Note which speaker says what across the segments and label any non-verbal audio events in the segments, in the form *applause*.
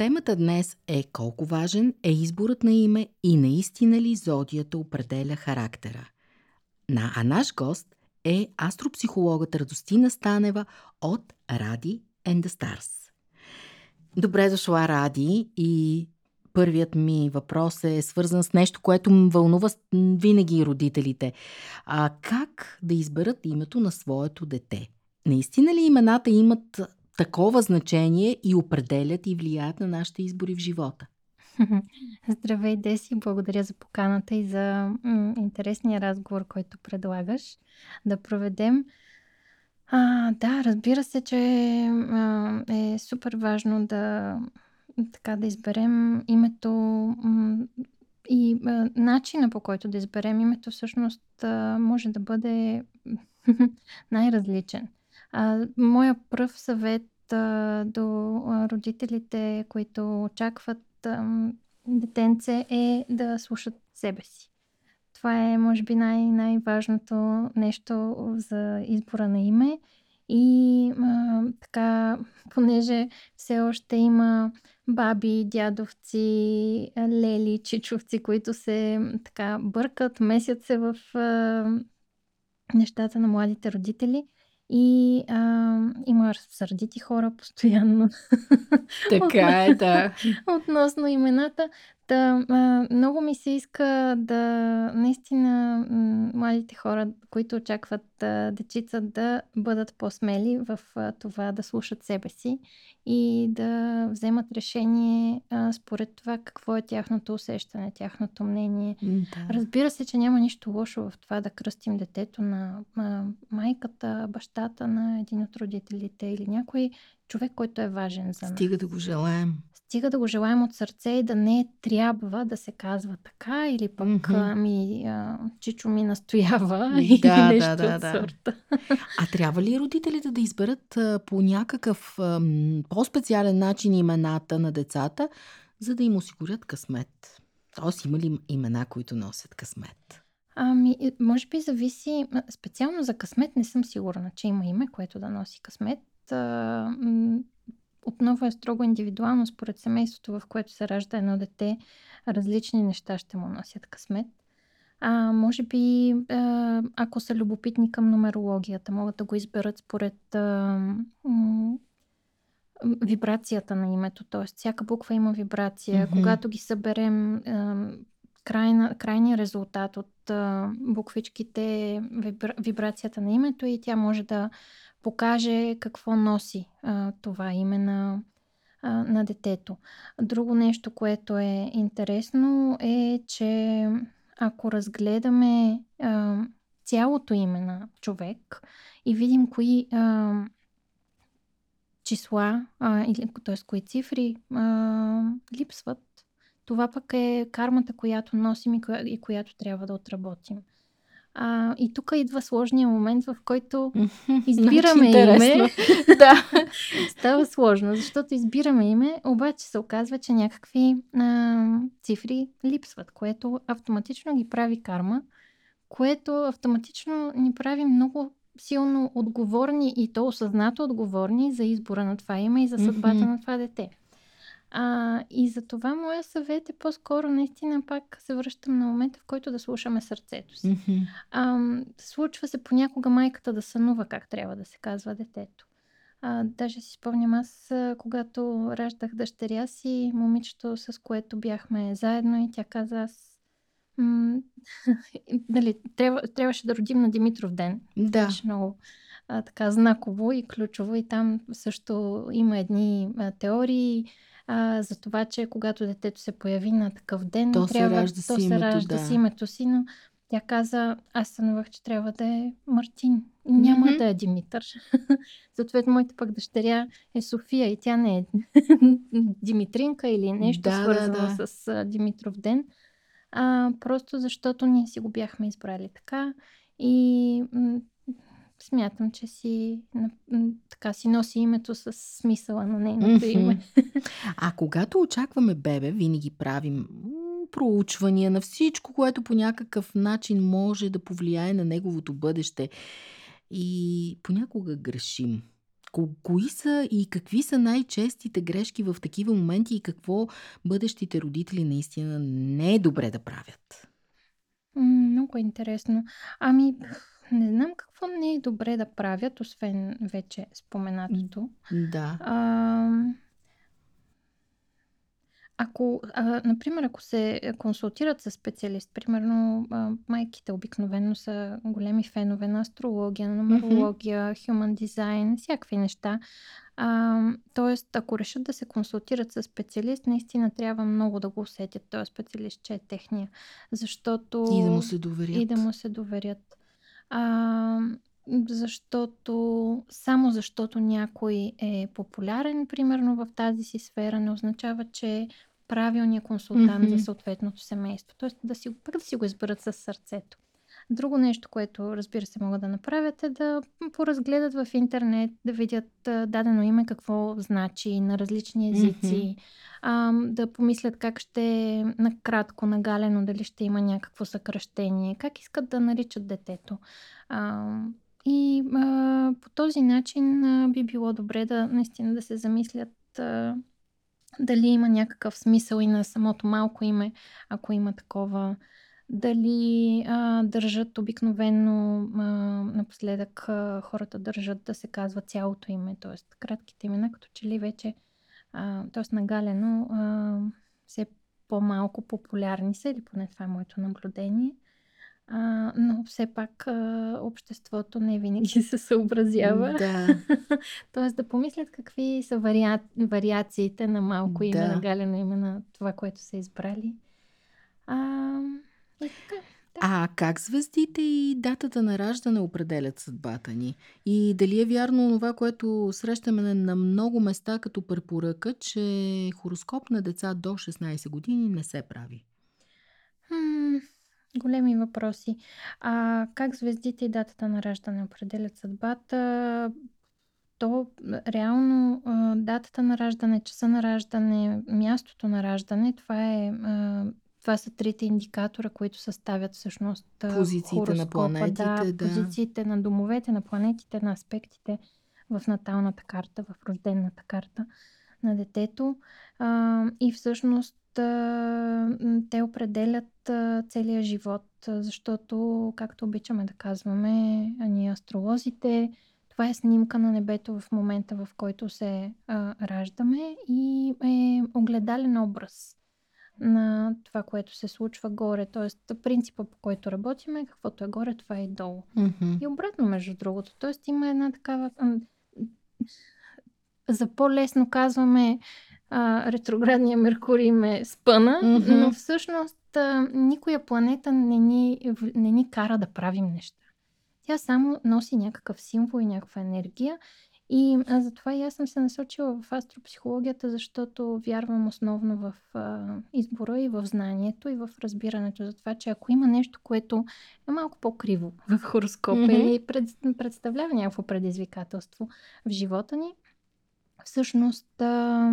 Speaker 1: Темата днес е колко важен е изборът на име и наистина ли зодията определя характера. На, а наш гост е астропсихологът Радостина Станева от Ради and the Stars. Добре дошла, Ради, и първият ми въпрос е свързан с нещо, което вълнува винаги родителите. А как да изберат името на своето дете? Наистина ли имената имат такова значение и определят и влияят на нашите избори в живота. *laughs*
Speaker 2: Здравей, Деси! Благодаря за поканата и за м- интересния разговор, който предлагаш да проведем. А, да, разбира се, че а, е супер важно да, така, да изберем името м- и а, начина по който да изберем името всъщност а, може да бъде *laughs* най-различен. А, моя пръв съвет а, до родителите, които очакват а, детенце, е да слушат себе си. Това е, може би, най- най-важното нещо за избора на име. И а, така, понеже все още има баби, дядовци, лели, чичовци, които се така бъркат, месят се в а, нещата на младите родители – и а, има сърдити хора постоянно.
Speaker 1: Така е, да. *laughs*
Speaker 2: Относно имената. Да, а, много ми се иска да наистина младите хора, които очакват а, дечица, да бъдат по-смели в а, това да слушат себе си и да вземат решение а, според това какво е тяхното усещане, тяхното мнение. Да. Разбира се, че няма нищо лошо в това да кръстим детето на а, майката, бащата на един от родителите или някой човек, който е важен за нас.
Speaker 1: Стига да го желаем.
Speaker 2: Стига да го желаем от сърце и да не трябва да се казва така или пък mm-hmm. ми, а, Чичо ми настоява *laughs* да, или нещо да, да, от да. сорта.
Speaker 1: А трябва ли родителите да изберат а, по някакъв а, по-специален начин имената на децата, за да им осигурят късмет? Тоест има ли имена, които носят късмет?
Speaker 2: Ами, може би зависи. Специално за късмет не съм сигурна, че има име, което да носи късмет отново е строго индивидуално според семейството, в което се ражда едно дете. Различни неща ще му носят късмет. А, може би, а, ако са любопитни към нумерологията, могат да го изберат според а, м- вибрацията на името. Тоест, всяка буква има вибрация. Mm-hmm. Когато ги съберем, а, крайна, крайния резултат от а, буквичките, вибра, вибрацията на името и тя може да покаже какво носи а, това име на, а, на детето. Друго нещо, което е интересно е, че ако разгледаме а, цялото име на човек и видим кои а, числа, а, или, т.е. кои цифри а, липсват, това пък е кармата, която носим и, коя, и която трябва да отработим. А, и тук идва сложния момент, в който *laughs* избираме име. *laughs* да, *laughs* става сложно, защото избираме име, обаче се оказва, че някакви а, цифри липсват, което автоматично ги прави карма, което автоматично ни прави много силно отговорни и то осъзнато отговорни за избора на това име и за съдбата mm-hmm. на това дете. А, и за това моя съвет е по-скоро наистина пак се връщам на момента, в който да слушаме сърцето си. Mm-hmm. А, случва се понякога майката да сънува как трябва да се казва детето. А, даже си спомням аз, когато раждах дъщеря си, момичето, с което бяхме заедно и тя каза аз м- *laughs* дали, трябва, трябваше да родим на Димитров ден.
Speaker 1: Да.
Speaker 2: Беше много а, така знаково и ключово. И там също има едни а, теории а, за това, че когато детето се появи на такъв ден,
Speaker 1: То
Speaker 2: трябва,
Speaker 1: се ражда
Speaker 2: то
Speaker 1: си
Speaker 2: се
Speaker 1: името,
Speaker 2: ражда
Speaker 1: да.
Speaker 2: с името си, но тя каза, аз сънувах, че трябва да е Мартин. Няма
Speaker 1: Мгм.
Speaker 2: да е Димитър. *laughs* Съответно, моята пък дъщеря е София и тя не е *laughs* Димитринка или нещо
Speaker 1: Да, да,
Speaker 2: свързано
Speaker 1: да.
Speaker 2: с а, Димитров ден. А, просто защото ние си го бяхме избрали така и м- смятам, че си така си носи името с смисъла на нейното име. *laughs*
Speaker 1: А когато очакваме бебе, винаги правим проучвания на всичко, което по някакъв начин може да повлияе на неговото бъдеще. И понякога грешим. Ко- Кои са и какви са най-честите грешки в такива моменти и какво бъдещите родители наистина не е добре да правят?
Speaker 2: Много е интересно. Ами, не знам какво не е добре да правят, освен вече споменатото.
Speaker 1: Да.
Speaker 2: А, ако, а, например, ако се консултират с специалист, примерно а, майките обикновено са големи фенове на астрология, на нумерология, human design, всякакви неща. А, тоест, ако решат да се консултират с специалист, наистина трябва много да го усетят този специалист, че е техния. Защото...
Speaker 1: И да му се доверят.
Speaker 2: И да му се доверят. А, защото само защото някой е популярен, примерно в тази си сфера, не означава, че е правилният консултант
Speaker 1: Мгм.
Speaker 2: за съответното семейство. Тоест да си, първо да си го изберат с сърцето. Друго нещо, което разбира се могат да направят е да поразгледат в интернет, да видят дадено име какво значи на различни езици, а, да помислят как ще е накратко, нагалено, дали ще има някакво съкръщение, как искат да наричат детето. А, и а, по този начин а, би било добре да наистина да се замислят а, дали има някакъв смисъл и на самото малко име, ако има такова. Дали а, държат обикновено, а, напоследък а, хората държат да се казва цялото име, т.е. кратките имена, като че ли вече, т.е. нагалено, а, все по-малко популярни са, или поне това е моето наблюдение. А, но все пак а, обществото не винаги *laughs* се съобразява.
Speaker 1: Да. *laughs*
Speaker 2: Тоест да помислят какви са вариа... вариациите на малко име,
Speaker 1: Да.
Speaker 2: на галено име на това, което са избрали. А, така.
Speaker 1: А как звездите и датата на раждане определят съдбата ни? И дали е вярно това, което срещаме на- много места като препоръка, че хороскоп на деца до 16 години не се прави?
Speaker 2: М, големи въпроси. А как звездите и датата на раждане определят съдбата? То реално датата на раждане, часа на раждане, мястото на раждане, това е а, това са трите индикатора, които съставят всъщност
Speaker 1: Позициите на планетите,
Speaker 2: да,
Speaker 1: да.
Speaker 2: позициите на домовете, на планетите, на аспектите в наталната карта, в рождената карта на детето. А, и всъщност а, те определят а, целия живот, защото, както обичаме да казваме, а ние астролозите, това е снимка на небето в момента, в който се а, раждаме и е огледален образ на това, което се случва горе. Тоест, принципа по който работим е каквото е горе, това е и долу.
Speaker 1: Мгм.
Speaker 2: И обратно, между другото. Тоест има една такава... За по-лесно казваме а, ретроградния Меркурий ме спъна,
Speaker 1: Мгм.
Speaker 2: но всъщност а, никоя планета не ни, не ни кара да правим неща. Тя само носи някакъв символ и някаква енергия. И а, затова и аз съм се насочила в астропсихологията, защото вярвам основно в а, избора и в знанието и в разбирането за това, че ако има нещо, което е малко по-криво в хороскопа или пред, представлява някакво предизвикателство в живота ни, всъщност а,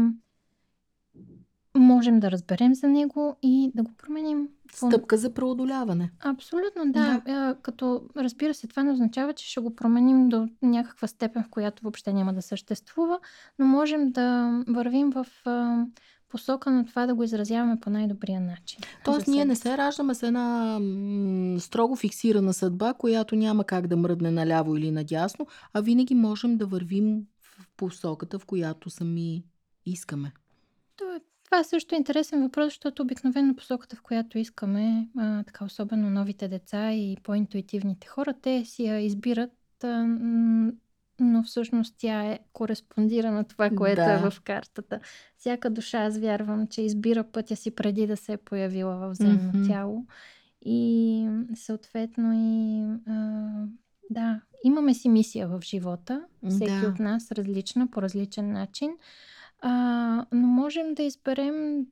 Speaker 2: можем да разберем за него и да го променим.
Speaker 1: Стъпка за преодоляване.
Speaker 2: Абсолютно, да. А, Като разбира се, това не означава, че ще го променим до някаква степен, в която въобще няма да съществува, но можем да вървим в посока на това да го изразяваме по най-добрия начин.
Speaker 1: Тоест, ние не се раждаме с една м, строго фиксирана съдба, която няма как да мръдне наляво или надясно, а винаги можем да вървим в посоката, в която сами искаме.
Speaker 2: То е- Това също е интересен въпрос, защото обикновено посоката, в която искаме, а, така особено новите деца и по-интуитивните хора, те си я избират а, но всъщност тя е кореспондира на това, което
Speaker 1: Да.
Speaker 2: е в картата. Всяка душа, аз вярвам, че избира пътя си преди да се е появила в земно
Speaker 1: Мгм.
Speaker 2: тяло. И съответно и а, да, имаме си мисия в живота, всеки
Speaker 1: Да.
Speaker 2: от нас различна, по различен начин, а, но можем да изберем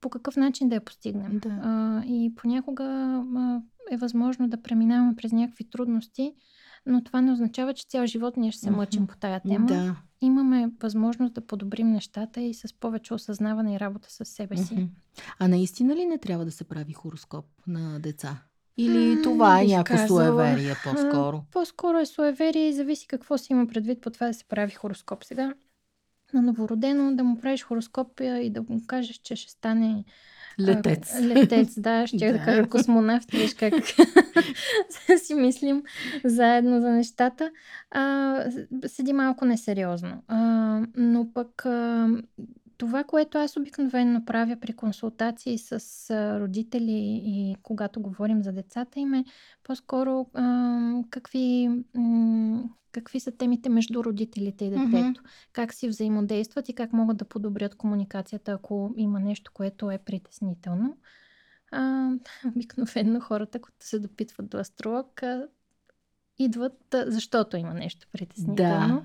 Speaker 2: по какъв начин да я постигнем.
Speaker 1: Да.
Speaker 2: А, и понякога а, е възможно да преминаваме през някакви трудности, но това не означава, че цял живот ние ще се мъчим по тая тема.
Speaker 1: Да.
Speaker 2: Имаме възможност да подобрим нещата и с повече осъзнаване и работа с себе си.
Speaker 1: А наистина ли не трябва да се прави хороскоп на деца? Или това е някакво
Speaker 2: казала.
Speaker 1: суеверие по-скоро?
Speaker 2: По-скоро е суеверие и зависи какво си има предвид по това да се прави хороскоп. Сега на новородено да му правиш хороскоп а, и да му кажеш, че ще стане а,
Speaker 1: Летец.
Speaker 2: летец, да, ще да. *laughs*
Speaker 1: Да.
Speaker 2: кажа космонавт, виж как *laughs* си мислим заедно за нещата. А, седи малко несериозно. А, но пък а, това, което аз обикновено правя при консултации с родители и когато говорим за децата им е по-скоро а, какви, м, какви са темите между родителите и детето.
Speaker 1: Мгм.
Speaker 2: Как си взаимодействат и как могат да подобрят комуникацията, ако има нещо, което е притеснително. А, *laughs* обикновено хората, които се допитват до астролог, идват, защото има нещо притеснително.
Speaker 1: Да.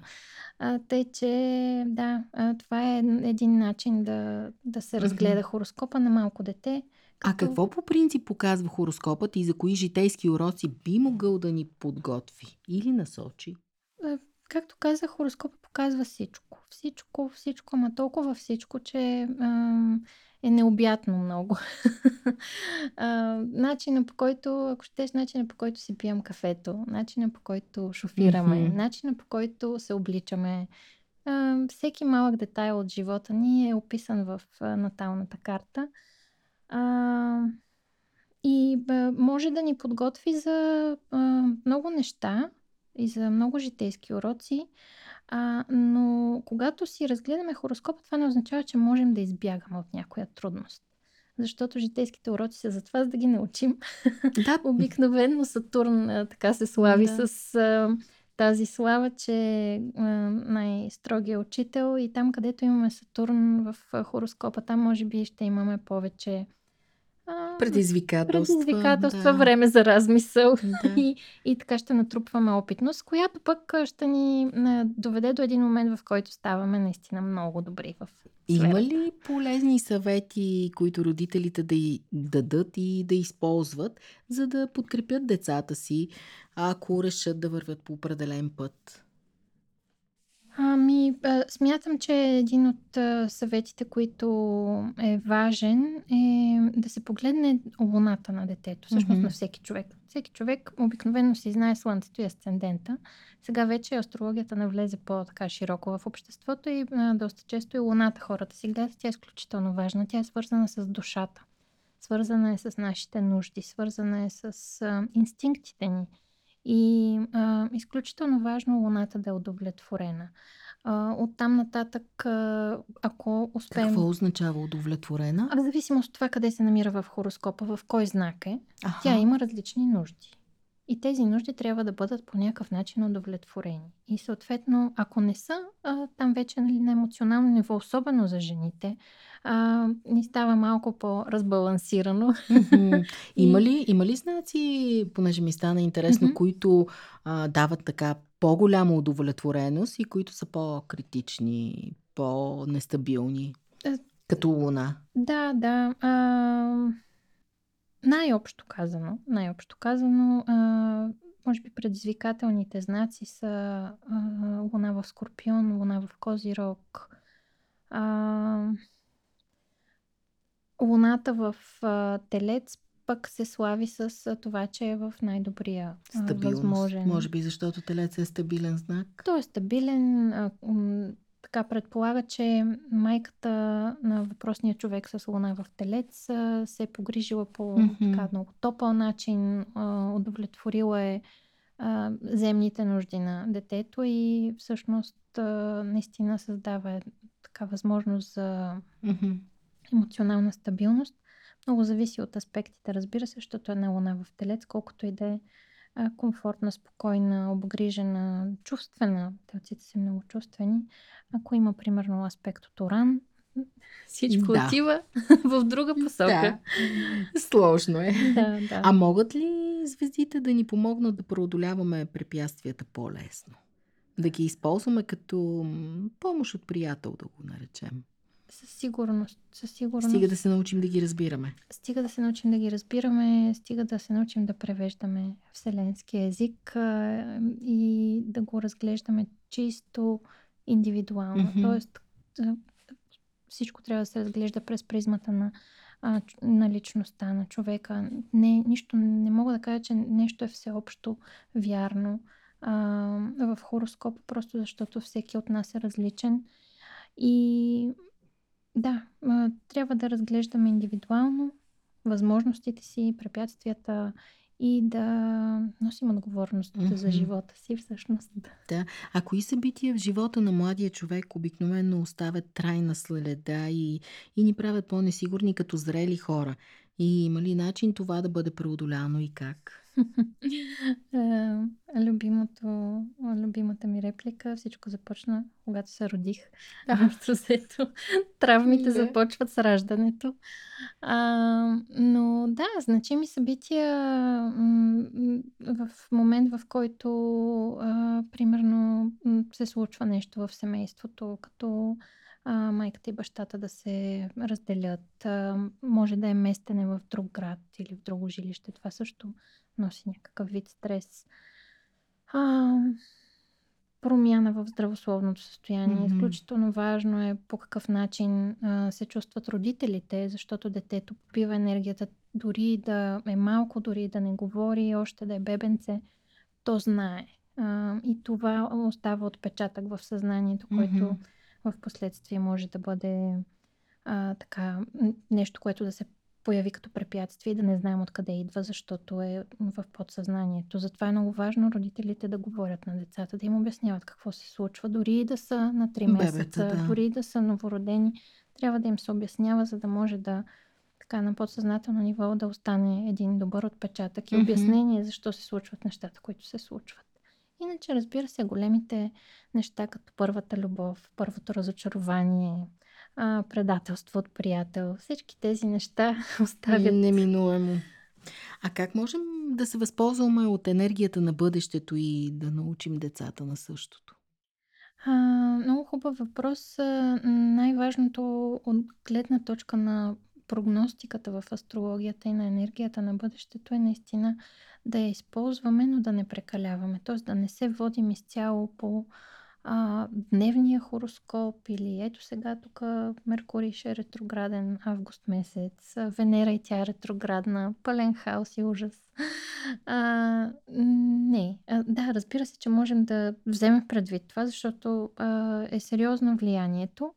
Speaker 2: А, тъй, че да, а, това е един начин да, да се разгледа хороскопа на малко дете.
Speaker 1: А какво по принцип показва хороскопът и за кои житейски уроци би могъл да ни подготви или насочи?
Speaker 2: Както казах, хороскопа показва всичко. Всичко, всичко, ама толкова всичко, че ам, е необятно много. *laughs* начина по който, ако щеш, начина по който си пием кафето, начина по който шофираме,
Speaker 1: Мгм.
Speaker 2: начина по който се обличаме. А, всеки малък детайл от живота ни е описан в наталната карта. А, и бе, може да ни подготви за а, много неща и за много житейски уроци, а, но когато си разгледаме хороскопа, това не означава, че можем да избягаме от някоя трудност. Защото житейските уроци са за това, за да ги научим.
Speaker 1: Да, *laughs*
Speaker 2: Обикновено Сатурн а, така се слави
Speaker 1: Да.
Speaker 2: с а, тази слава, че а, най-строгия учител и там, където имаме Сатурн в хороскопа, там може би ще имаме повече а,
Speaker 1: предизвикателства.
Speaker 2: предизвикателства,
Speaker 1: да.
Speaker 2: време за размисъл
Speaker 1: Да. *laughs*
Speaker 2: и, и така ще натрупваме опитност, която пък ще ни доведе до един момент, в който ставаме наистина много добри в
Speaker 1: Има
Speaker 2: сферата.
Speaker 1: ли полезни съвети, които родителите да й дадат и да използват, за да подкрепят децата си, ако решат да вървят по определен път?
Speaker 2: Ами, а, смятам, че един от а, съветите, които е важен, е да се погледне луната на детето, всъщност
Speaker 1: Мгм.
Speaker 2: на всеки човек. Всеки човек обикновено си знае Слънцето и асцендента. Сега вече астрологията навлезе по-така широко в обществото и а, доста често и луната хората си гледат. Тя е изключително важна. Тя е свързана с душата. Свързана е с нашите нужди, свързана е с а, инстинктите ни. И а, изключително важно луната да е удовлетворена. А, оттам нататък, а, ако успеем.
Speaker 1: Какво означава удовлетворена?
Speaker 2: А в зависимост от това къде се намира в хороскопа, в кой знак е,
Speaker 1: Аха.
Speaker 2: тя има различни нужди. И тези нужди трябва да бъдат по някакъв начин удовлетворени. И съответно, ако не са, а, там вече нали, на емоционално ниво, особено за жените, а, ни става малко по-разбалансирано. *laughs*
Speaker 1: Има ли, има ли знаци, понеже ми стана интересно, които а, дават така по-голяма удовлетвореност и които са по-критични, по-нестабилни?
Speaker 2: Е,
Speaker 1: Като луна.
Speaker 2: Да, да. А, най-общо казано, най-общо казано, а, може би предизвикателните знаци са а, Луна в Скорпион, Луна в Козирог, а, Луната в а, Телец пък се слави с а, това, че е в най-добрия
Speaker 1: Стабилност.
Speaker 2: възможен.
Speaker 1: Може би защото телец е стабилен знак.
Speaker 2: Той е стабилен. А, м, така предполага, че майката на въпросния човек с луна в телец се е погрижила по
Speaker 1: Мгм.
Speaker 2: така много топъл начин, удовлетворила е земните нужди на детето и всъщност наистина създава е така възможност за емоционална стабилност. Много зависи от аспектите, разбира се, защото една луна в телец, колкото и да е комфортна, спокойна, обгрижена, чувствена, телците са много чувствени. Ако има, примерно, аспект от уран, всичко да. отива *laughs* в друга посока.
Speaker 1: Да. Сложно е.
Speaker 2: Да, да.
Speaker 1: А могат ли звездите да ни помогнат да преодоляваме препятствията по-лесно? Да ги използваме като помощ от приятел, да го наречем?
Speaker 2: Със сигурност. Със сигурност.
Speaker 1: Стига да се научим да ги разбираме.
Speaker 2: Стига да се научим да ги разбираме, стига да се научим да превеждаме вселенски език а, и да го разглеждаме чисто индивидуално. Mm-hmm. Тоест, всичко трябва да се разглежда през призмата на, а, на личността, на човека. Не, нищо, не мога да кажа, че нещо е всеобщо вярно а, в хороскопа, просто защото всеки от нас е различен. И да, трябва да разглеждаме индивидуално възможностите си, препятствията и да носим отговорност mm-hmm. за живота си всъщност.
Speaker 1: Да. А кои събития в живота на младия човек обикновено оставят трайна следа и, и ни правят по-несигурни като зрели хора? И има ли начин това да бъде преодоляно и как? *laughs*
Speaker 2: Е, любимото, любимата ми реплика, всичко започна, когато се родих. Общо взето, травмите започват с раждането. А, но да, значими събития в момент, в който а, примерно се случва нещо в семейството, като а, майката и бащата да се разделят. А, може да е местене в друг град или в друго жилище. Това също носи някакъв вид стрес. А, промяна в здравословното състояние. Mm-hmm. Изключително важно е по какъв начин а, се чувстват родителите, защото детето попива енергията дори да е малко, дори да не говори, още да е бебенце, то знае. А, и това остава отпечатък в съзнанието, който mm-hmm в последствие може да бъде а, така нещо, което да се появи като препятствие и да не знаем откъде идва, защото е в подсъзнанието. Затова е много важно родителите да говорят на децата, да им обясняват какво се случва, дори и да са на 3 месеца, Бебета, да. дори и да са новородени. Трябва да им се обяснява, за да може да така на подсъзнателно ниво да остане един добър отпечатък и обяснение защо се случват нещата, които се случват. Иначе, разбира се, големите неща, като първата любов, първото разочарование, а, предателство от приятел, всички тези неща *laughs* оставят.
Speaker 1: Неминуемо. А как можем да се възползваме от енергията на бъдещето и да научим децата на същото?
Speaker 2: А, много хубав въпрос. Най-важното от гледна точка на прогностиката в астрологията и на енергията на бъдещето е наистина да я използваме, но да не прекаляваме. Т.е. да не се водим изцяло по а, дневния хороскоп или ето сега тук Меркурий ще е ретрограден август месец, Венера и тя е ретроградна, пълен хаос и ужас. А, не, а, да, разбира се, че можем да вземем предвид това, защото а, е сериозно влиянието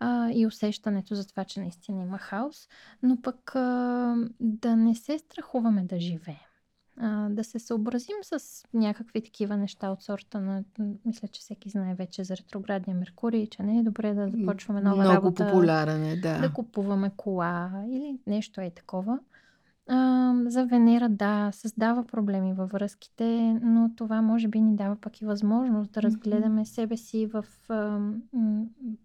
Speaker 2: а, и усещането за това, че наистина има хаос, но пък а, да не се страхуваме да живеем а, да се съобразим с някакви такива неща от сорта на... Мисля, че всеки знае вече за ретроградния Меркурий, че не е добре да започваме нова
Speaker 1: Много
Speaker 2: работа.
Speaker 1: Много популярен е, да.
Speaker 2: Да купуваме кола или нещо е такова. А, за Венера, да, създава проблеми във връзките, но това може би ни дава пък и възможност да разгледаме себе си в,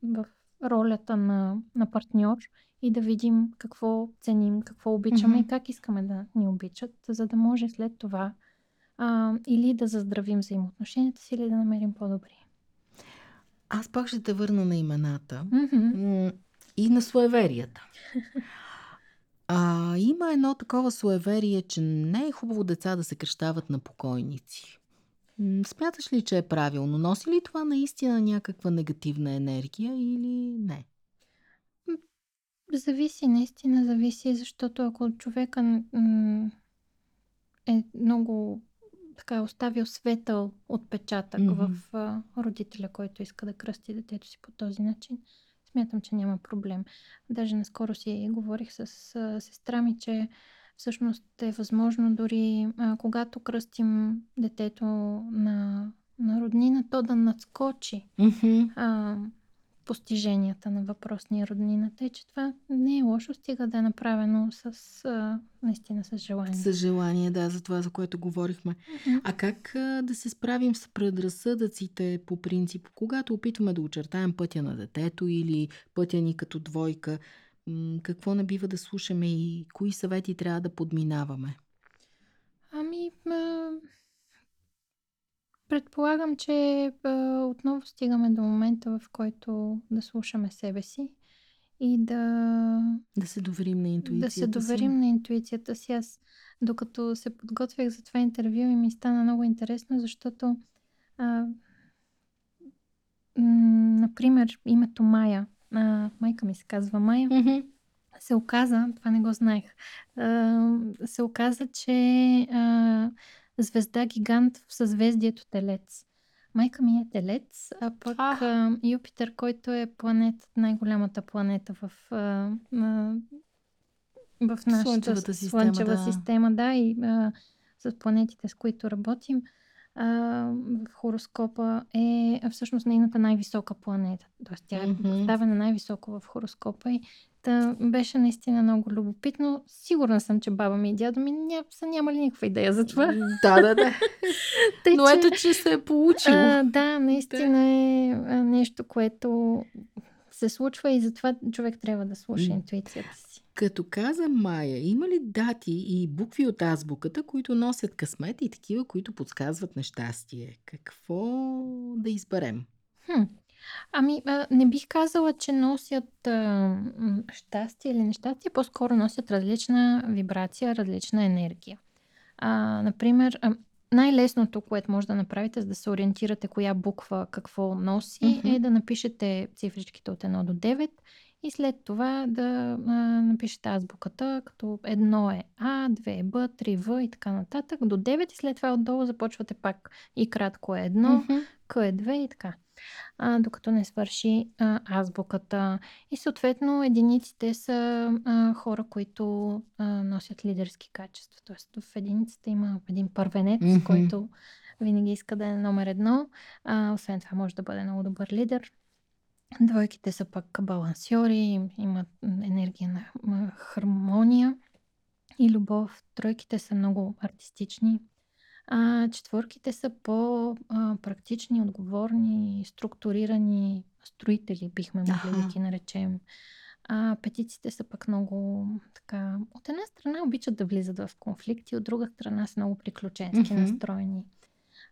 Speaker 2: в ролята на, на партньор и да видим какво ценим, какво обичаме mm-hmm. и как искаме да ни обичат, за да може след това а, или да заздравим взаимоотношенията си, или да намерим по-добри.
Speaker 1: Аз пак ще те върна на имената mm-hmm. и на суеверията. А, има едно такова суеверие, че не е хубаво деца да се кръщават на покойници. Смяташ ли, че е правилно? Носи ли това наистина някаква негативна енергия или не?
Speaker 2: Зависи, наистина зависи, защото ако човека е много така оставил светъл отпечатък mm-hmm. в а, родителя, който иска да кръсти детето си по този начин, смятам, че няма проблем. Даже наскоро си говорих с а, сестра ми, че всъщност е възможно дори а, когато кръстим детето на, на роднина, то да надскочи mm-hmm. а, постиженията на въпросния роднина. Тъй, че това не е лошо, стига да е направено с а, наистина с желание.
Speaker 1: С желание, да, за това, за което говорихме.
Speaker 2: Мгм.
Speaker 1: А как а, да се справим с предразсъдъците по принцип, когато опитваме да очертаем пътя на детето или пътя ни като двойка? Какво не бива да слушаме и кои съвети трябва да подминаваме?
Speaker 2: Ами, а, предполагам, че а, отново стигаме до момента, в който да слушаме себе си и да,
Speaker 1: Да се доверим на интуицията
Speaker 2: да се
Speaker 1: си?
Speaker 2: доверим на интуицията си. Аз, докато се подготвях за това интервю, и ми стана много интересно, защото, а, м, например, името Майя, а, майка ми се казва Майя,
Speaker 1: Мгм.
Speaker 2: се оказа, това не го знаех, а, се оказа, че а, звезда гигант в съзвездието Телец. Майка ми е Телец, а пък
Speaker 1: А.
Speaker 2: а, Юпитер, който е планета, най-голямата планета в, а, а, в нашата
Speaker 1: Слънчевата система,
Speaker 2: слънчева
Speaker 1: да.
Speaker 2: система, да, и а, с планетите, с които работим, в хороскопа е всъщност нейната най-висока планета. Тоест тя е поставена най-високо в хороскопа и Та беше наистина много любопитно. Сигурна съм, че баба ми и дядо ми ня, са нямали никаква идея за това.
Speaker 1: Да, да, да. *laughs*
Speaker 2: Тъй,
Speaker 1: Но ето, че се е получило.
Speaker 2: а, да, наистина е нещо, което се случва и затова човек трябва да слуша интуицията си.
Speaker 1: Като каза Майя, има ли дати и букви от азбуката, които носят късмет и такива, които подсказват нещастие? Какво да изберем?
Speaker 2: Хм. Ами, не бих казала, че носят а, щастие или нещастие, по-скоро носят различна вибрация, различна енергия. А, например, най-лесното, което може да направите, за да се ориентирате коя буква какво носи,
Speaker 1: Мгм.
Speaker 2: е да напишете цифричките от 1 до 9 и след това да а, напишете азбуката, като едно е А, 2 е Б, 3 В и така нататък, до 9 и след това отдолу започвате пак и кратко е едно,
Speaker 1: Мгм.
Speaker 2: К е 2 и така. А, докато не свърши а, азбуката. И съответно единиците са а, хора, които а, носят лидерски качества. Тоест в единицата има един първенец,
Speaker 1: Мгм.
Speaker 2: който винаги иска да е номер едно. А, освен това може да бъде много добър лидер. Двойките са пък балансьори, им- имат енергия на м, хармония и любов. Тройките са много артистични. А, четворките са по-практични, отговорни, структурирани строители, бихме могли да ги наречем. А петиците са пък много така... От една страна обичат да влизат в конфликти, от друга страна са много приключенски
Speaker 1: Мгм.
Speaker 2: настроени.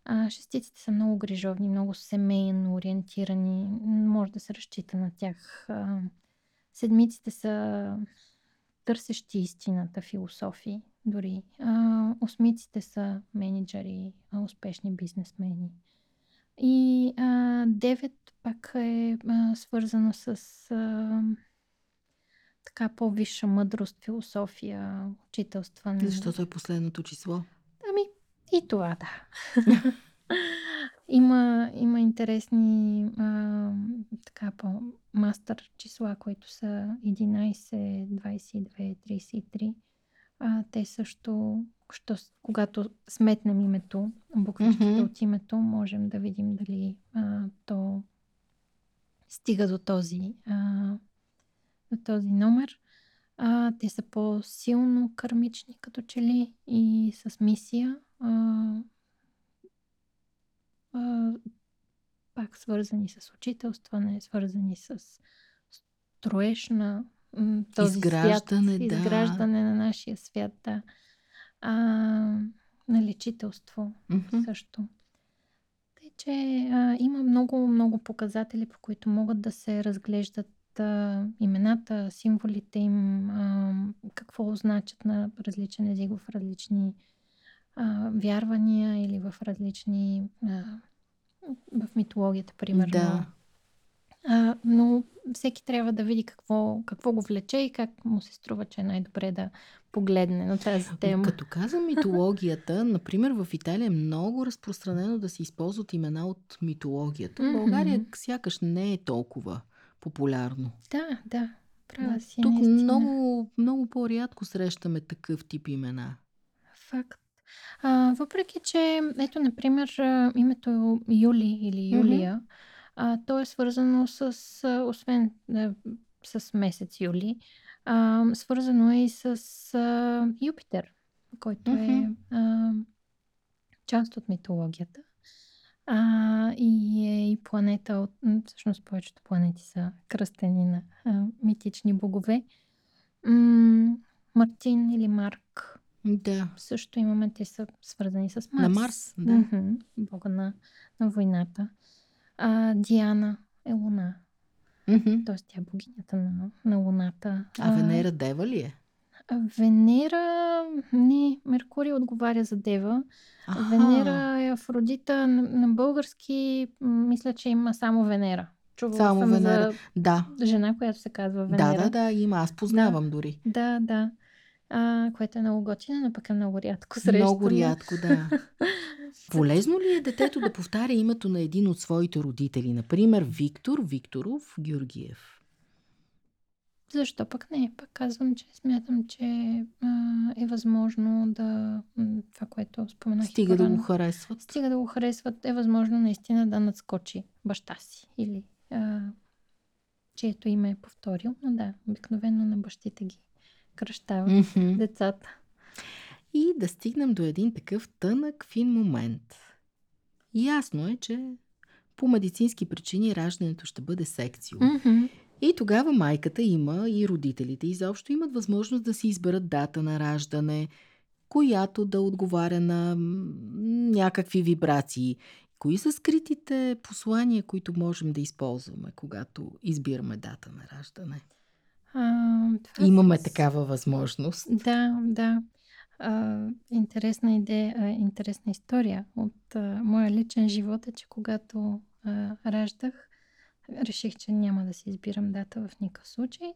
Speaker 2: А, шестиците са много грижовни, много семейно ориентирани. Може да се разчита на тях. Седмиците са търсещи истината, философи дори. А, осмиците са менеджери, успешни бизнесмени. И а, девет пак е а, свързано с а, така по-висша мъдрост, философия, учителстване.
Speaker 1: Защото е последното число.
Speaker 2: И това, да. *laughs* има, има интересни а, така по-мастър числа, които са 11, 22, 33. А, те също, що, когато сметнем името, буквичките
Speaker 1: Мгм.
Speaker 2: от името, можем да видим дали а, то стига до този, а, до този номер. А, те са по-силно кармични, като че ли, и с мисия. А, а, пак свързани с учителстване, свързани с строеж на този
Speaker 1: Изграждане,
Speaker 2: свят,
Speaker 1: да.
Speaker 2: изграждане на нашия свят, да. А, на лечителство
Speaker 1: Мгм.
Speaker 2: също. Тъй, че а, има много, много показатели, по които могат да се разглеждат а, имената, символите им, а, какво значат на различен език в различни а, вярвания или в различни. А, в митологията, примерно.
Speaker 1: Да.
Speaker 2: А, но всеки трябва да види какво, какво го влече и как му се струва, че е най-добре да погледне на тази тема.
Speaker 1: Като каза митологията, *laughs* например в Италия е много разпространено да се използват имена от митологията. В България сякаш не е толкова популярно.
Speaker 2: Да, да. Права си.
Speaker 1: Тук
Speaker 2: наистина.
Speaker 1: много, много по-рядко срещаме такъв тип имена.
Speaker 2: Факт. А, въпреки, че, ето, например, а, името Юли или. Юлия А, то е свързано с, а, освен а, с месец юли, а, свързано е и с а, Юпитер, който е а, част от митологията. А, и е и планета от... Всъщност повечето планети са кръстени на а, митични богове. М- Мартин или Марк.
Speaker 1: Да.
Speaker 2: Също имаме, те са свързани с Марс.
Speaker 1: На Марс, да.
Speaker 2: Мгм, Бога на, на войната. А, Диана е луна.
Speaker 1: Мгм.
Speaker 2: Т.е. тя е богинята на, на луната.
Speaker 1: А Венера дева ли е?
Speaker 2: а, Венера... Не, Меркурий отговаря за дева.
Speaker 1: Аха.
Speaker 2: Венера е Афродита. На, на български мисля, че има само Венера. Чувала
Speaker 1: Само
Speaker 2: съм
Speaker 1: Венера. Да.
Speaker 2: за жена, която се казва
Speaker 1: Да,
Speaker 2: Венера.
Speaker 1: да, да, има. Аз познавам дори.
Speaker 2: Да, да. А, което е много готино, но пък е много рядко срещано.
Speaker 1: Много рядко, да. *laughs* Полезно ли е детето да повтаря името на един от своите родители? Например, Виктор Викторов Георгиев.
Speaker 2: Защо пък не? Пък казвам, че смятам, че а, е възможно да... Това, което споменах и
Speaker 1: Стига да го харесват.
Speaker 2: Стига да го харесват, е възможно наистина да надскочи баща си или а, чието име е повторил. Но да, обикновено на бащите ги кръщават
Speaker 1: Мгм.
Speaker 2: децата.
Speaker 1: И да стигнем до един такъв тънък, фин момент. Ясно е, че по медицински причини раждането ще бъде секцио.
Speaker 2: Мгм.
Speaker 1: И тогава майката има и родителите изобщо имат възможност да си изберат дата на раждане, която да отговаря на някакви вибрации. Кои са скритите послания, които можем да използваме, когато избираме дата на раждане?
Speaker 2: А, това
Speaker 1: Имаме
Speaker 2: с-
Speaker 1: такава възможност.
Speaker 2: Да, да. А, интересна идея, а, интересна история от а, моя личен живот е, че когато а, раждах, реших, че няма да си избирам дата в никакъв случай.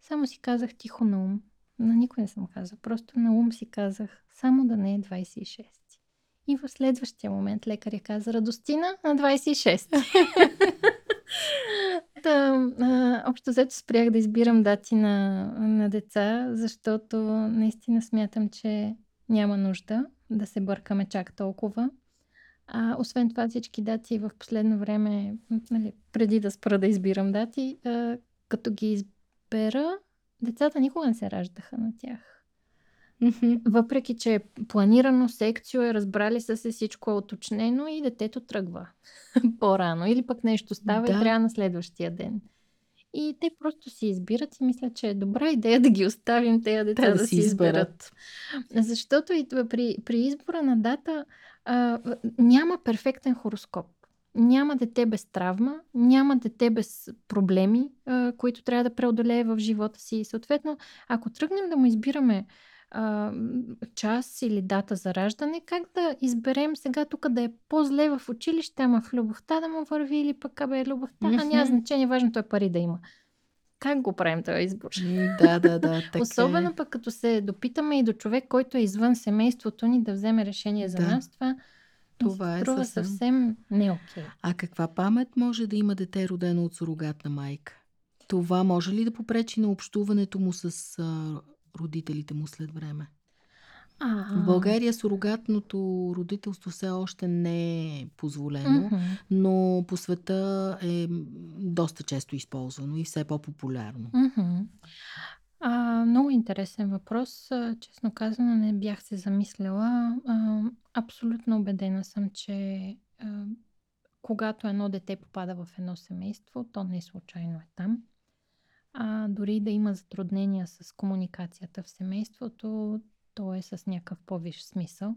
Speaker 2: Само си казах тихо на ум. На никой не съм казал. Просто на ум си казах, само да не е 26. И в следващия момент лекаря каза Радостина на 26. *laughs* А, общо взето спрях да избирам дати на, на деца, защото наистина смятам, че няма нужда да се бъркаме чак толкова. А, освен това, всички дати в последно време, нали, преди да спра да избирам дати, а, като ги избера, децата никога не се раждаха на тях. Въпреки, че е планирано, секцио е, разбрали са се, всичко е уточнено и детето тръгва *laughs* по-рано. Или пък нещо става
Speaker 1: Да.
Speaker 2: и трябва на следващия ден. И те просто си избират и мисля, че е добра идея да ги оставим тези деца
Speaker 1: Те
Speaker 2: да, си изберат. Защото и при, при избора на дата а, няма перфектен хороскоп. Няма дете без травма, няма дете без проблеми, а, които трябва да преодолее в живота си. И съответно, ако тръгнем да му избираме а, час или дата за раждане, как да изберем сега тук да е по-зле в училище, ама в любовта да му върви или пък абе любовта, а няма значение, важното е пари да има. Как го правим този избор?
Speaker 1: Да, да, да. *laughs* Така е.
Speaker 2: Особено пък като се допитаме и до човек, който е извън семейството ни да вземе решение за
Speaker 1: Да.
Speaker 2: нас, това
Speaker 1: Това е съвсем.
Speaker 2: съвсем не окей.
Speaker 1: А каква памет може да има дете родено от сурогатна майка? Това може ли да попречи на общуването му с а, родителите му след време?
Speaker 2: А,
Speaker 1: В България сурогатното родителство все още не е позволено,
Speaker 2: мгм.
Speaker 1: но по света е доста често използвано и все по-популярно.
Speaker 2: Мгм. А, много интересен въпрос. Честно казано, не бях се замислила. А, абсолютно убедена съм, че а, когато едно дете попада в едно семейство, то не случайно е там. А, дори да има затруднения с комуникацията в семейството, то е с някакъв по-висш смисъл.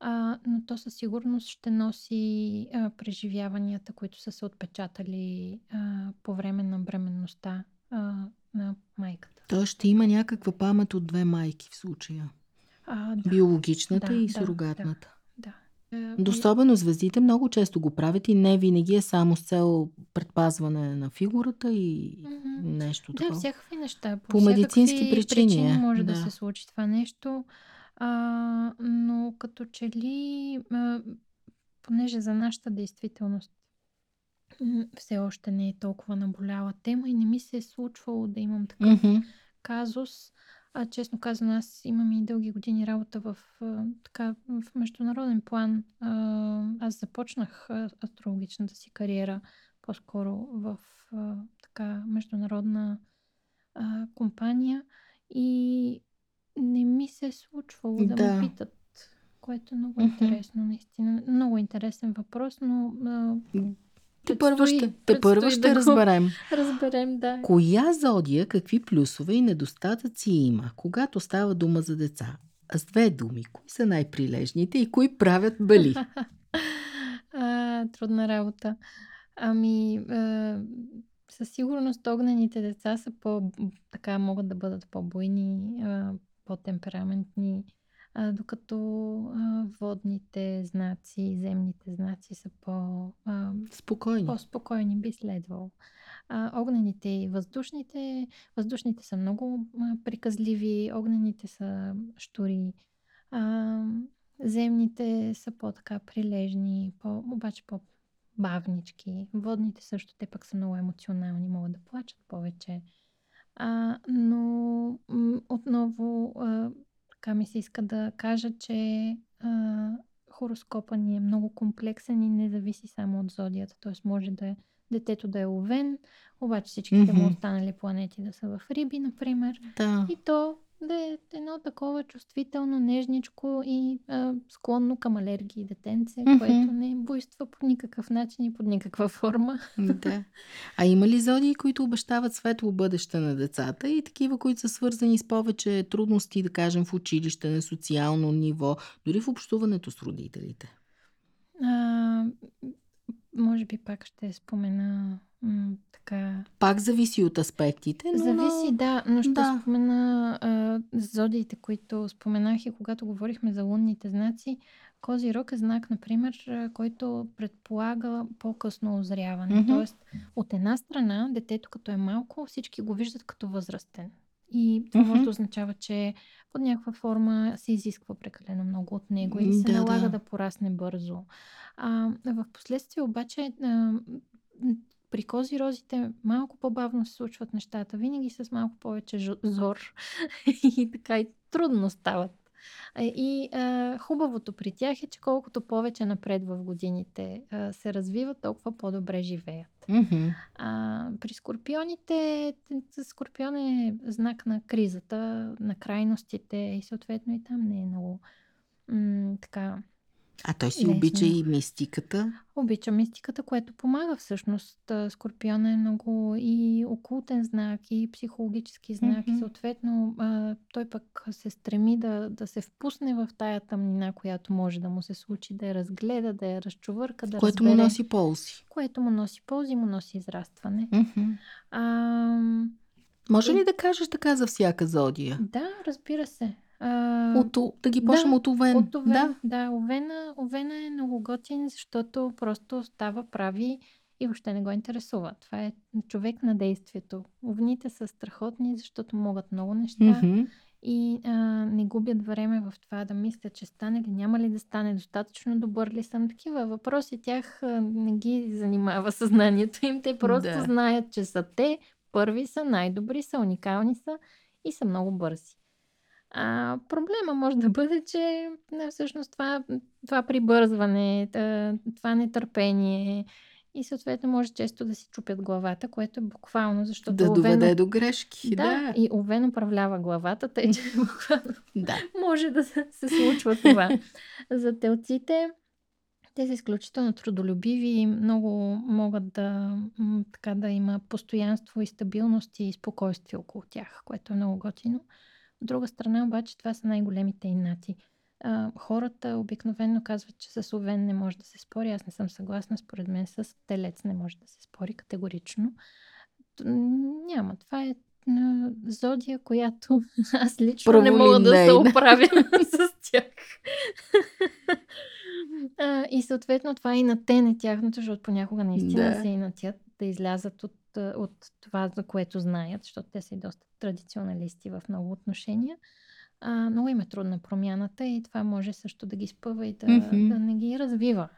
Speaker 2: А, но то със сигурност ще носи а, преживяванията, които са се отпечатали а, по време на бременността а, на майката.
Speaker 1: Той ще има някаква памет от две майки в случая.
Speaker 2: А, да,
Speaker 1: Биологичната
Speaker 2: да,
Speaker 1: и сурогатната.
Speaker 2: Да. Е,
Speaker 1: Особено звездите много често го правят и не винаги е само с цел предпазване на фигурата и
Speaker 2: Мгм.
Speaker 1: нещо
Speaker 2: Да,
Speaker 1: такова.
Speaker 2: всякакви неща.
Speaker 1: По медицински
Speaker 2: всякакви
Speaker 1: причини е,
Speaker 2: може да.
Speaker 1: да.
Speaker 2: се случи това нещо. А, но като че ли, а, понеже за нашата действителност м, все още не е толкова наболяла тема и не ми се е случвало да имам такъв
Speaker 1: Мгм.
Speaker 2: казус. А, честно казано, аз имам и дълги години работа в, така, в международен план. Аз започнах астрологичната си кариера по-скоро в така международна а, компания и не ми се е случвало да,
Speaker 1: Да.
Speaker 2: ме питат, което е много интересно, наистина. Много интересен въпрос, но а,
Speaker 1: Те първо ще, те първо ще
Speaker 2: да
Speaker 1: разберем.
Speaker 2: разберем, да.
Speaker 1: Коя зодия какви плюсове и недостатъци има, когато става дума за деца? С две думи, кои са най-прилежните и кои правят бали? *laughs*
Speaker 2: а, трудна работа. Ами, а, със сигурност огнените деца са по, така могат да бъдат по-буйни, а, по-темпераментни, а, докато а, водните знаци, земните знаци са по, а,
Speaker 1: Спокойни.
Speaker 2: по-спокойни би следвало. А, огнените и въздушните, въздушните са много а, приказливи, огнените са штури, а, земните са по-така прилежни, по, обаче по-бавнички. Водните също, те пък са много емоционални, могат да плачат повече. А, но м, отново а, така ми се иска да кажа, че а, хороскопа ни е много комплексен и не зависи само от зодията. Т.е. може да е детето да е овен, обаче всичките му
Speaker 1: Мгм.
Speaker 2: останали планети да са в Риби, например.
Speaker 1: Да.
Speaker 2: И то да е едно такова чувствително, нежничко и а, склонно към алергии детенце,
Speaker 1: Мгм.
Speaker 2: което не буйства по никакъв начин и под никаква форма.
Speaker 1: да. А има ли зодии, които обещават светло бъдеще на децата и такива, които са свързани с повече трудности, да кажем, в училище, на социално ниво, дори в общуването с родителите?
Speaker 2: А, може би пак ще спомена м, така
Speaker 1: Пак зависи от аспектите, но...
Speaker 2: Зависи, да, но ще
Speaker 1: Да.
Speaker 2: спомена а, зодиите, които споменах и когато говорихме за лунните знаци. Козирог е знак, например, който предполага по-късно озряване.
Speaker 1: Мгм.
Speaker 2: Тоест, от една страна, детето като е малко, всички го виждат като възрастен. И това
Speaker 1: Мгм.
Speaker 2: може да означава, че под някаква форма се изисква прекалено много от него или се
Speaker 1: Да,
Speaker 2: налага
Speaker 1: да.
Speaker 2: да порасне бързо. А, в последствие обаче а, при козирозите малко по-бавно се случват нещата, винаги с малко повече жо- зор *laughs* и така и трудно стават. И а, хубавото при тях е, че колкото повече напред в годините а, се развиват, толкова по-добре живеят.
Speaker 1: Мгм.
Speaker 2: А, при скорпионите, скорпион е знак на кризата, на крайностите и съответно и там не е много м- така
Speaker 1: А той си
Speaker 2: Лесно.
Speaker 1: обича и мистиката.
Speaker 2: Обича мистиката, което помага всъщност. Скорпиона е много и окултен знак, и психологически знак.
Speaker 1: Мгм.
Speaker 2: И съответно а, той пък се стреми да, да се впусне в тая тъмнина, която може да му се случи, да я разгледа, да я разчувърка, да
Speaker 1: което
Speaker 2: разбере.
Speaker 1: му носи ползи.
Speaker 2: Което му носи ползи, му носи израстване.
Speaker 1: Мгм.
Speaker 2: А,
Speaker 1: Може ли да кажеш така за всяка зодия?
Speaker 2: да, разбира се. А,
Speaker 1: От, да ги почнем
Speaker 2: да,
Speaker 1: от Овен.
Speaker 2: От Овен,
Speaker 1: Да.
Speaker 2: да. овена, овена е много готин, защото просто става прави и въобще не го интересува. Това е човек на действието. Овните са страхотни, защото могат много неща
Speaker 1: Мгм.
Speaker 2: и а, не губят време в това да мислят, че стане ли, няма ли да стане, достатъчно добър ли съм. Такива въпроси тях а, не ги занимава съзнанието им. Те просто
Speaker 1: Да.
Speaker 2: знаят, че са те, първи са, най-добри са, уникални са и са много бързи. А, проблема може да бъде, че а, всъщност това, това прибързване, това нетърпение и съответно може често да си чупят главата, което е буквално, защото
Speaker 1: Да
Speaker 2: Овен-
Speaker 1: доведе до грешки.
Speaker 2: да,
Speaker 1: Да.
Speaker 2: и Овен управлява главата, тъй че *laughs* буквално
Speaker 1: да.
Speaker 2: може да се, се случва това. За телците, те са изключително трудолюбиви и много могат да, така, да има постоянство и стабилност и спокойствие около тях, което е много готино. От друга страна, обаче, това са най-големите инати. А, хората обикновено казват, че с овен не може да се спори. Аз не съм съгласна. Според мен с телец не може да се спори категорично. Няма. Това е зодия, която *laughs* аз лично не мога да се
Speaker 1: Праволинейна.
Speaker 2: оправя *laughs* с тях. *laughs* А, и съответно това е и на тене тяхното, защото понякога наистина
Speaker 1: Да.
Speaker 2: се инатят да излязат от, от това, за което знаят, защото те са и доста традиционалисти в много отношения. А, много им е трудна промяната и това може също да ги спъва и да,
Speaker 1: Мгм.
Speaker 2: да не ги развива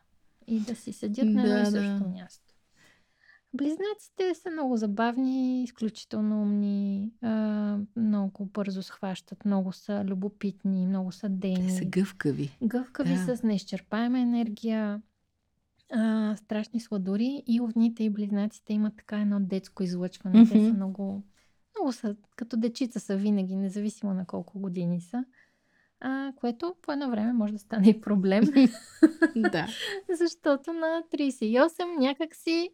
Speaker 2: и да си седят на едно
Speaker 1: Да,
Speaker 2: и
Speaker 1: да.
Speaker 2: също място. Близнаците са много забавни, изключително умни, а, много бързо схващат, много са любопитни, много са
Speaker 1: Те
Speaker 2: дейни
Speaker 1: са гъвкави.
Speaker 2: гъвкави
Speaker 1: Да.
Speaker 2: с неизчерпаема енергия. А, страшни сладури и овните и близнаците имат така едно детско излъчване. Mm-hmm. Те са много, много са, като дечица са винаги, независимо на колко години са. А, което по едно време може да стане и проблем. *laughs*
Speaker 1: да.
Speaker 2: Защото на 38 някак си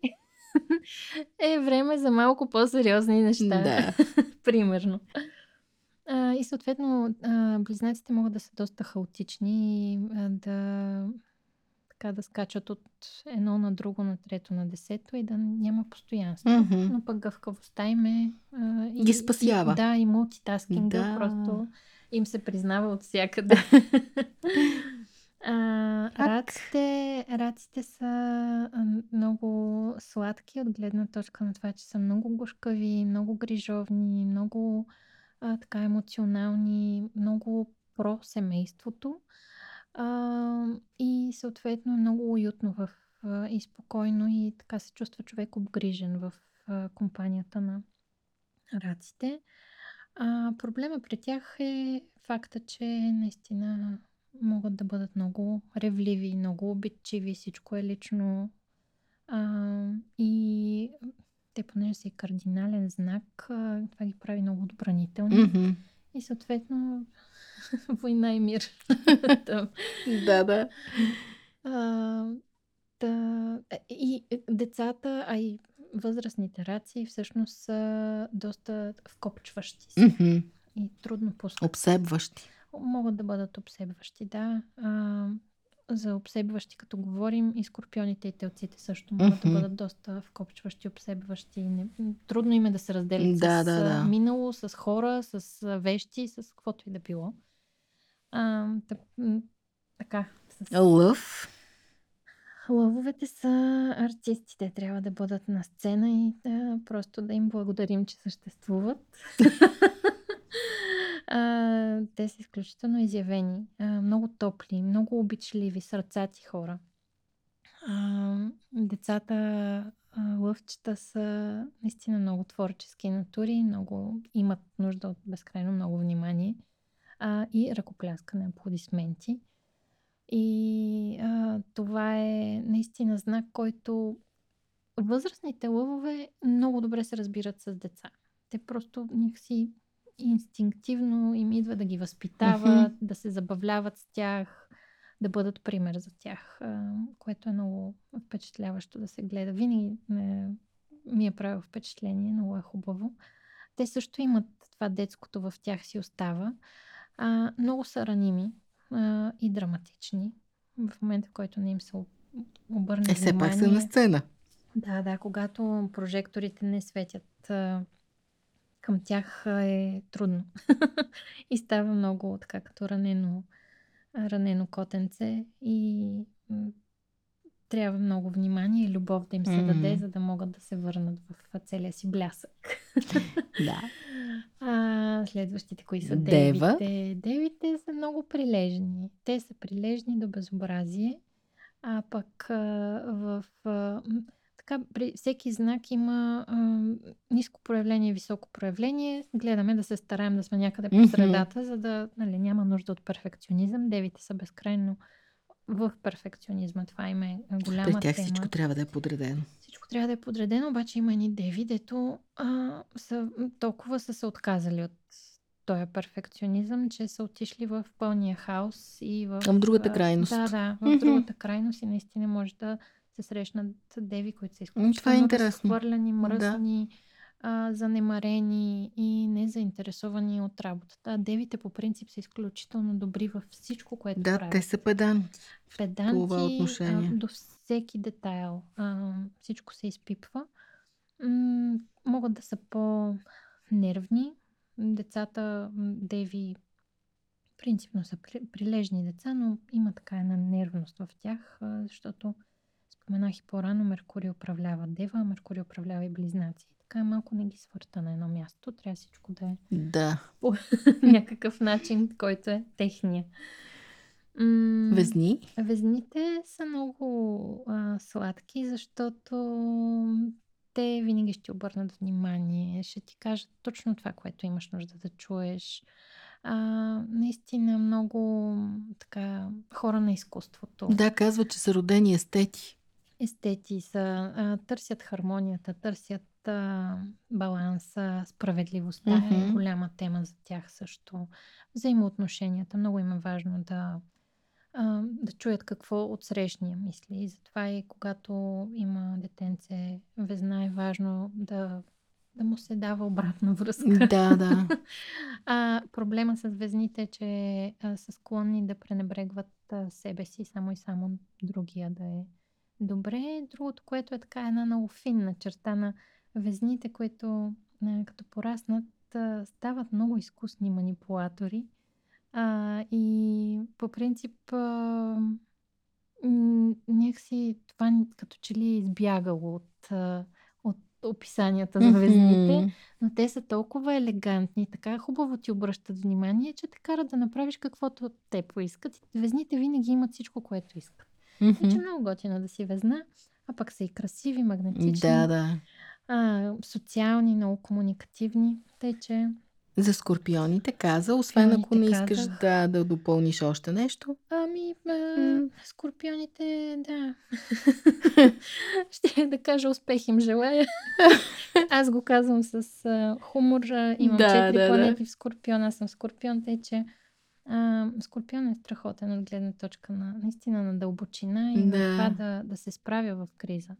Speaker 2: *laughs* е време за малко по-сериозни неща.
Speaker 1: Да. *laughs*
Speaker 2: Примерно. А, и съответно, а, близнаците могат да са доста хаотични, а, да така да скачат от едно на друго, на трето, на десето и да няма постоянство.
Speaker 1: Mm-hmm.
Speaker 2: Но пък гъвкавостта им е... А,
Speaker 1: и, Ги спасява.
Speaker 2: И, да, и мултитаскинга
Speaker 1: да.
Speaker 2: просто им се признава от всякъде. *laughs* А, раците, раците са много сладки от гледна точка на това, че са много гушкави, много грижовни, много а, така емоционални, много про семейството. А, и съответно е много уютно в, и спокойно и така се чувства човек обгрижен в компанията на раците. А, проблема при тях е факта, че наистина могат да бъдат много ревливи, много обидчиви, всичко е лично. А, и те, понеже са и кардинален знак, това ги прави много отбранителни.
Speaker 1: Mm-hmm.
Speaker 2: И съответно *laughs* война и мир. *laughs*
Speaker 1: да, да.
Speaker 2: А, да. И децата, а и възрастните раци всъщност са доста вкопчващи се.
Speaker 1: Mm-hmm.
Speaker 2: И трудно пускат.
Speaker 1: Обсебващи.
Speaker 2: Могат да бъдат обсебващи, да. А, за обсебващи, като говорим, и скорпионите и телците също могат mm-hmm. да бъдат доста вкопчващи, обсебващи. Не, трудно им е да се разделят
Speaker 1: да,
Speaker 2: с
Speaker 1: да, да.
Speaker 2: минало, с хора, с вещи, с каквото и да било. А, тъп, така.
Speaker 1: С... Лъв.
Speaker 2: Лъвовете са артистите. Трябва да бъдат на сцена и да, просто да им благодарим, че съществуват. *laughs* А, те са изключително изявени, а, много топли, много обичливи, сърцати хора. А, децата лъвчета са наистина много творчески натури, много имат нужда от безкрайно много внимание а, и ръкопляскане, аплодисменти. И а, това е наистина знак, който възрастните лъвове много добре се разбират с деца. Те просто някакси инстинктивно им идва да ги възпитават, mm-hmm. да се забавляват с тях, да бъдат пример за тях, което е много впечатляващо да се гледа. Винаги ми е правило впечатление, много е хубаво. Те също имат това детското в тях си остава. А, много са раними а, и драматични. В момента, в който не им се обърне
Speaker 1: е, все пак са на сцена.
Speaker 2: Да, да, когато прожекторите не светят а, към тях е трудно. *laughs* и става много така като ранено, ранено котенце и трябва много внимание и любов да им се mm-hmm. даде, за да могат да се върнат в целия си блясък. *laughs*
Speaker 1: да.
Speaker 2: А, следващите, кои са
Speaker 1: Дева.
Speaker 2: девите? Девите са много прилежни. Те са прилежни до безобразие, а пък а, в... А, така, при всеки знак има а, ниско проявление, високо проявление. Гледаме да се стараем да сме някъде по средата, mm-hmm. за да нали, няма нужда от перфекционизъм. Девите са безкрайно в перфекционизма. Това им е голяма
Speaker 1: При тях
Speaker 2: тема.
Speaker 1: всичко трябва да е подредено.
Speaker 2: Всичко трябва да е подредено, обаче има едни деви, дето а, са, толкова са се отказали от този перфекционизъм, че са отишли в пълния хаос и в...
Speaker 1: В другата крайност.
Speaker 2: Да, да, в mm-hmm. другата крайност и наистина може да се срещнат деви, които са изключително
Speaker 1: Това е
Speaker 2: разхвърляни, мръсни, да. а, занемарени и незаинтересовани от работата. Девите по принцип са изключително добри във всичко, което
Speaker 1: да,
Speaker 2: правят.
Speaker 1: Да, те са педанти.
Speaker 2: Педанти
Speaker 1: това отношение.
Speaker 2: А, до всеки детайл. А, всичко се изпипва. М- могат да са по-нервни. Децата, деви, принципно са прилежни деца, но има така една нервност в тях, защото Споменах и по-рано, Меркурий управлява Дева, а Меркурий управлява и Близнаци. Така е малко не ги свърта на едно място. Трябва всичко да е
Speaker 1: да.
Speaker 2: по *laughs* някакъв начин, който е техния.
Speaker 1: М- Везни?
Speaker 2: Везните са много а, сладки, защото те винаги ще обърнат внимание, ще ти кажат точно това, което имаш нужда да чуеш. А, наистина много така хора на изкуството.
Speaker 1: Да, казва, че са родени естети.
Speaker 2: Естети са, а, търсят хармонията, търсят а, баланса, справедливостта mm-hmm. е голяма тема за тях също. Взаимоотношенията, много им е важно да, а, да чуят какво от срещния мисли. И затова и когато има детенце везна е важно да да му се дава обратна връзка.
Speaker 1: Да, да. *laughs*
Speaker 2: а, проблема с везните е, че а, са склонни да пренебрегват а, себе си, само и само другия да е добре. Другото, което е така една много финна черта на везните, които като пораснат стават много изкусни манипулатори. А, и по принцип а, някакси това като че ли е избягало от а, описанията за везните, но те са толкова елегантни, така хубаво ти обръщат внимание, че те карат да направиш каквото те поискат. Везните винаги имат всичко, което искат. Mm-hmm. Значи много готино да си везна, а пък са и красиви, магнетични.
Speaker 1: Да, да.
Speaker 2: А, социални, много комуникативни. Тъй, че
Speaker 1: за скорпионите каза, освен ако не искаш да, да допълниш още нещо.
Speaker 2: Ами, а, скорпионите, да. *laughs* Ще да кажа успех им желая. *laughs* аз го казвам с а, хумор. Имам да, четири да, планети да. в скорпион. Аз съм скорпион, тъй че а, скорпион е страхотен от гледна точка на наистина на дълбочина и да. на това да, да се справя в криза.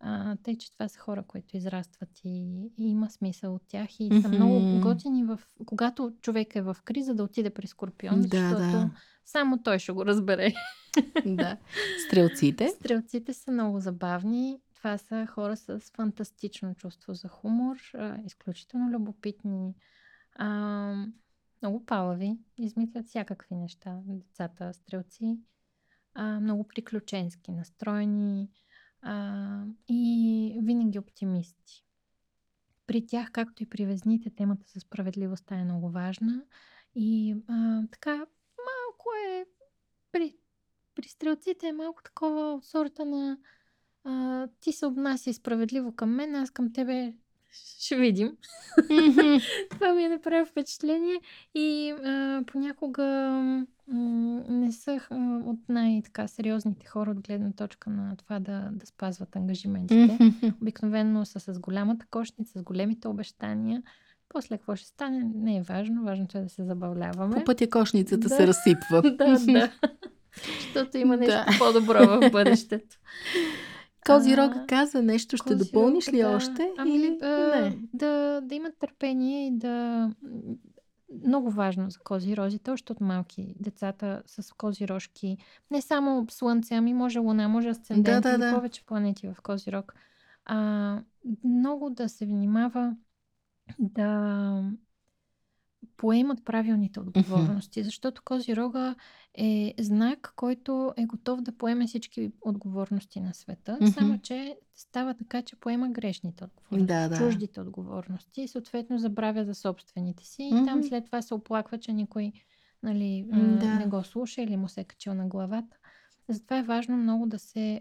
Speaker 2: А, тъй, че това са хора, които израстват и, и има смисъл от тях и mm-hmm. са много готини в... Когато човек е в криза, да отиде при Скорпион, да, защото да. само той ще го разбере.
Speaker 1: да. Стрелците?
Speaker 2: Стрелците са много забавни. Това са хора с фантастично чувство за хумор, а, изключително любопитни, а, много палави, измислят всякакви неща. Децата стрелци, а, много приключенски настроени, а, и винаги оптимисти. При тях, както и при везните, темата за справедливостта е много важна. И а, така, малко е. При, при стрелците е малко такова от сорта на а, ти се обнаси справедливо към мен, аз към тебе ще видим. *laughs* Това ми е направи впечатление и а, понякога м- не са а, от най-така сериозните хора от гледна точка на това да, да спазват ангажиментите. Обикновено са с голямата кошница, с големите обещания. После какво ще стане, не е важно. Важното е да се забавляваме.
Speaker 1: По пътя кошницата да. се разсипва. *laughs*
Speaker 2: да, да. *laughs* Защото има нещо да. по-добро в бъдещето.
Speaker 1: Козирог каза нещо, ще допълниш ли
Speaker 2: да.
Speaker 1: още?
Speaker 2: Ами, или... а, не? Да, да имат търпение и да... Много важно за козирозите, още от малки децата с козирожки. Не само Слънце, ами може Луна, може Асцендент, да, да, да. повече планети в козирог. А, много да се внимава да поемат правилните отговорности, защото Козирога е знак, който е готов да поеме всички отговорности на света, mm-hmm. само че става така, че поема грешните отговорности, да, да. чуждите отговорности и съответно забравя за собствените си mm-hmm. и там след това се оплаква, че никой нали, да. не го слуша или му се е качил на главата. Затова е важно много да се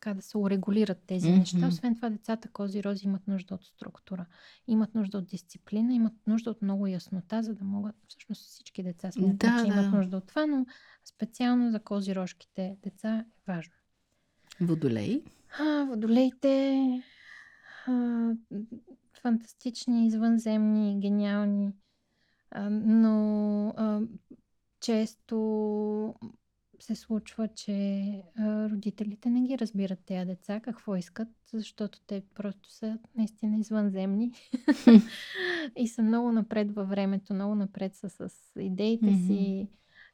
Speaker 2: така да се урегулират тези mm-hmm. неща. Освен това, децата кози рози имат нужда от структура, имат нужда от дисциплина, имат нужда от много яснота, за да могат, всъщност всички деца смятат, да, че да. имат нужда от това, но специално за козирожките деца е важно.
Speaker 1: Водолей?
Speaker 2: А, водолейте а, фантастични, извънземни, гениални, а, но а, често се случва, че а, родителите не ги разбират тези деца, какво искат, защото те просто са наистина извънземни *laughs* и са много напред във времето, много напред са с идеите mm-hmm. си.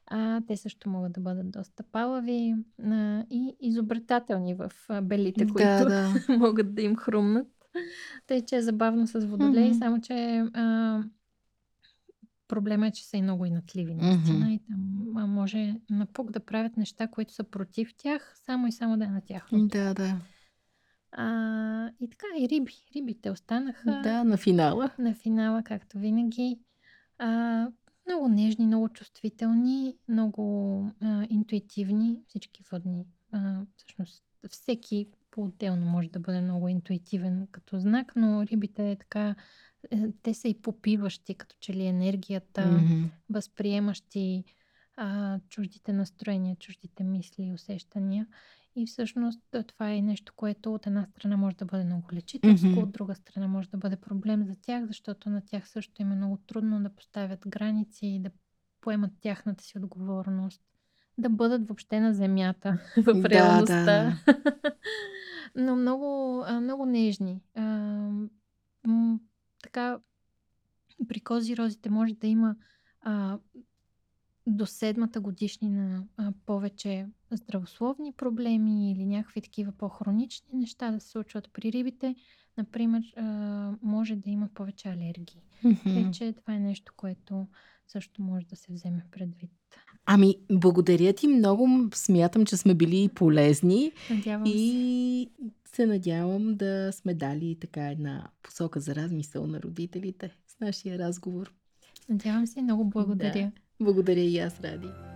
Speaker 2: А те също могат да бъдат доста палави а, и изобретателни в а, белите, които да, да. *laughs* могат да им хрумнат. Тъй, че е забавно с водолей, mm-hmm. само че а, Проблема е, че са и много инатливи, наистина. Mm-hmm. И там може напук да правят неща, които са против тях, само и само да е на тях.
Speaker 1: Да, да.
Speaker 2: А, и така, и риби. Рибите останаха.
Speaker 1: Да, на финала.
Speaker 2: На финала, както винаги. А, много нежни, много чувствителни, много а, интуитивни. Всички водни. А, всъщност, всеки по-отделно може да бъде много интуитивен като знак, но рибите е така *laughs* те са и попиващи, като че ли енергията, mm-hmm. възприемащи а, чуждите настроения, чуждите мисли и усещания. И всъщност това е нещо, което от една страна може да бъде много лечителско,
Speaker 1: Мгм.
Speaker 2: от друга страна може да бъде проблем за тях, защото на тях също им е много трудно да поставят граници и да поемат тяхната си отговорност, да бъдат въобще на земята *laughs* в
Speaker 1: Да,
Speaker 2: реалността.
Speaker 1: да. *laughs*
Speaker 2: Но много, много нежни. Така, при кози розите може да има а, до седмата годишнина а, повече здравословни проблеми или някакви такива по-хронични неща да се случват при рибите. Например, а, може да има повече алергии.
Speaker 1: Мгм.
Speaker 2: Тъй, че това е нещо, което също може да се вземе предвид.
Speaker 1: Ами, благодаря ти много. Смятам, че сме били полезни
Speaker 2: Надявам
Speaker 1: и се надявам да сме дали така една посока за размисъл на родителите с нашия разговор.
Speaker 2: Надявам се. Много благодаря.
Speaker 1: Благодаря и аз, Ради.